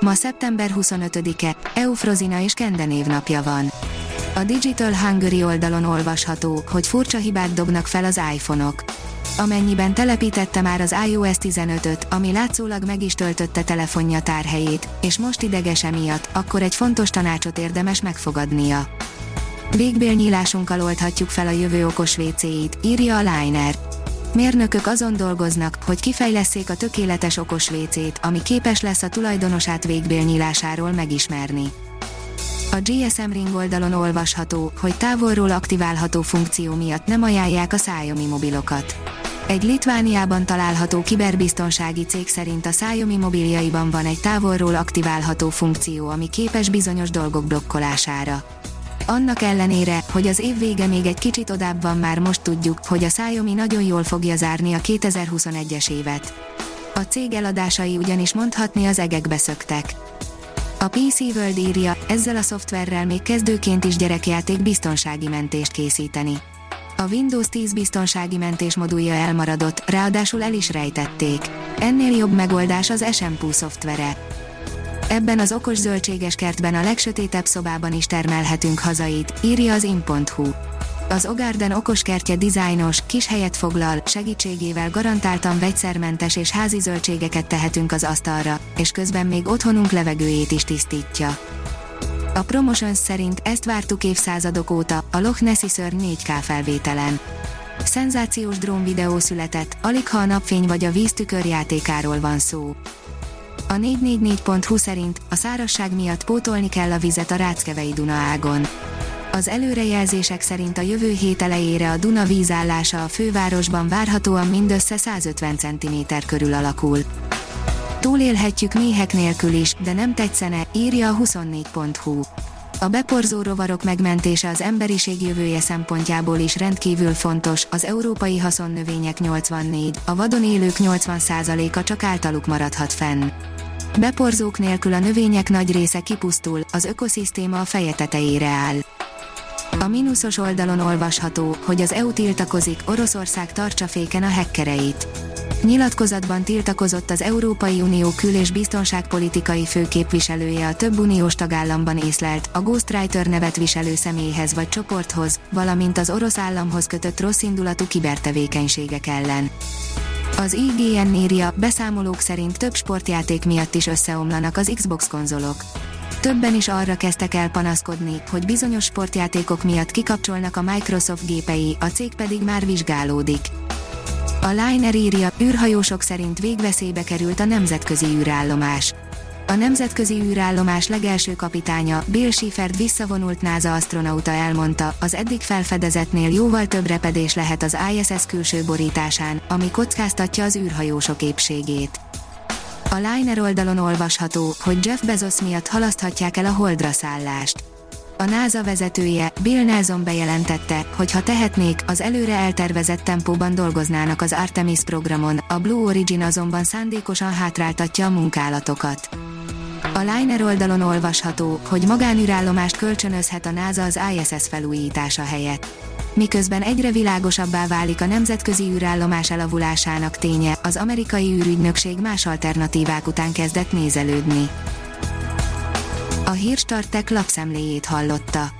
Ma szeptember 25-e, Eufrozina és Kende névnapja van. A Digital Hungary oldalon olvasható, hogy furcsa hibát dobnak fel az iPhone-ok. Amennyiben telepítette már az iOS 15-öt, ami látszólag meg is töltötte telefonja tárhelyét, és most ideges emiatt, akkor egy fontos tanácsot érdemes megfogadnia. Végbélnyílásunkkal oldhatjuk fel a jövő okos WC-it, írja a Liner. Mérnökök azon dolgoznak, hogy kifejleszék a tökéletes okos WC-t, ami képes lesz a tulajdonosát végbélnyílásáról megismerni. A GSM Ring oldalon olvasható, hogy távolról aktiválható funkció miatt nem ajánlják a Xiaomi mobilokat. Egy Litvániában található kiberbiztonsági cég szerint a Xiaomi mobiljaiban van egy távolról aktiválható funkció, ami képes bizonyos dolgok blokkolására. Annak ellenére, hogy az év vége még egy kicsit odább van már most tudjuk, hogy a Xiaomi nagyon jól fogja zárni a 2021-es évet. A cég eladásai ugyanis mondhatni az egekbe szöktek. A PC World írja, ezzel a szoftverrel még kezdőként is gyerekjáték biztonsági mentést készíteni. A Windows 10 biztonsági mentés modulja elmaradott, ráadásul el is rejtették. Ennél jobb megoldás az Esempoo szoftvere. Ebben az okos zöldséges kertben a legsötétebb szobában is termelhetünk hazait, írja az in.hu. Az Ogarden okos kertje dizájnos, kis helyet foglal, segítségével garantáltan vegyszermentes és házi zöldségeket tehetünk az asztalra, és közben még otthonunk levegőjét is tisztítja. A Promotions szerint ezt vártuk évszázadok óta, a Loch Nessi szörny 4K felvételen. Szenzációs drón videó született, alig ha a napfény vagy a víztükör játékáról van szó. A 444.hu szerint a szárasság miatt pótolni kell a vizet a Ráckevei Duna ágon. Az előrejelzések szerint a jövő hét elejére a Duna vízállása a fővárosban várhatóan mindössze 150 cm körül alakul. Túlélhetjük méhek nélkül is, de nem tetszene, írja a 24.hu. A beporzó rovarok megmentése az emberiség jövője szempontjából is rendkívül fontos, az európai haszonnövények 84, a vadon élők 80%-a csak általuk maradhat fenn. Beporzók nélkül a növények nagy része kipusztul, az ökoszisztéma a feje tetejére áll. A mínuszos oldalon olvasható, hogy az EU tiltakozik, Oroszország tartsa féken a hekkereit. Nyilatkozatban tiltakozott az Európai Unió kül- és biztonságpolitikai főképviselője a több uniós tagállamban észlelt, a Ghostwriter nevet viselő személyhez vagy csoporthoz, valamint az orosz államhoz kötött rosszindulatú kibertevékenységek ellen. Az IGN írja, beszámolók szerint több sportjáték miatt is összeomlanak az Xbox konzolok. Többen is arra kezdtek el panaszkodni, hogy bizonyos sportjátékok miatt kikapcsolnak a Microsoft gépei, a cég pedig már vizsgálódik. A Liner írja, űrhajósok szerint végveszélybe került a nemzetközi űrállomás. A nemzetközi űrállomás legelső kapitánya, Bill Schiffert visszavonult NASA astronauta elmondta, az eddig felfedezetnél jóval több repedés lehet az ISS külső borításán, ami kockáztatja az űrhajósok épségét. A Liner oldalon olvasható, hogy Jeff Bezos miatt halaszthatják el a holdra szállást. A NASA vezetője, Bill Nelson bejelentette, hogy ha tehetnék, az előre eltervezett tempóban dolgoznának az Artemis programon, a Blue Origin azonban szándékosan hátráltatja a munkálatokat. A Liner oldalon olvasható, hogy magánűrállomást kölcsönözhet a NASA az ISS felújítása helyett. Miközben egyre világosabbá válik a nemzetközi űrállomás elavulásának ténye, az amerikai űrügynökség más alternatívák után kezdett nézelődni. A hírstartek lapszemléjét hallotta.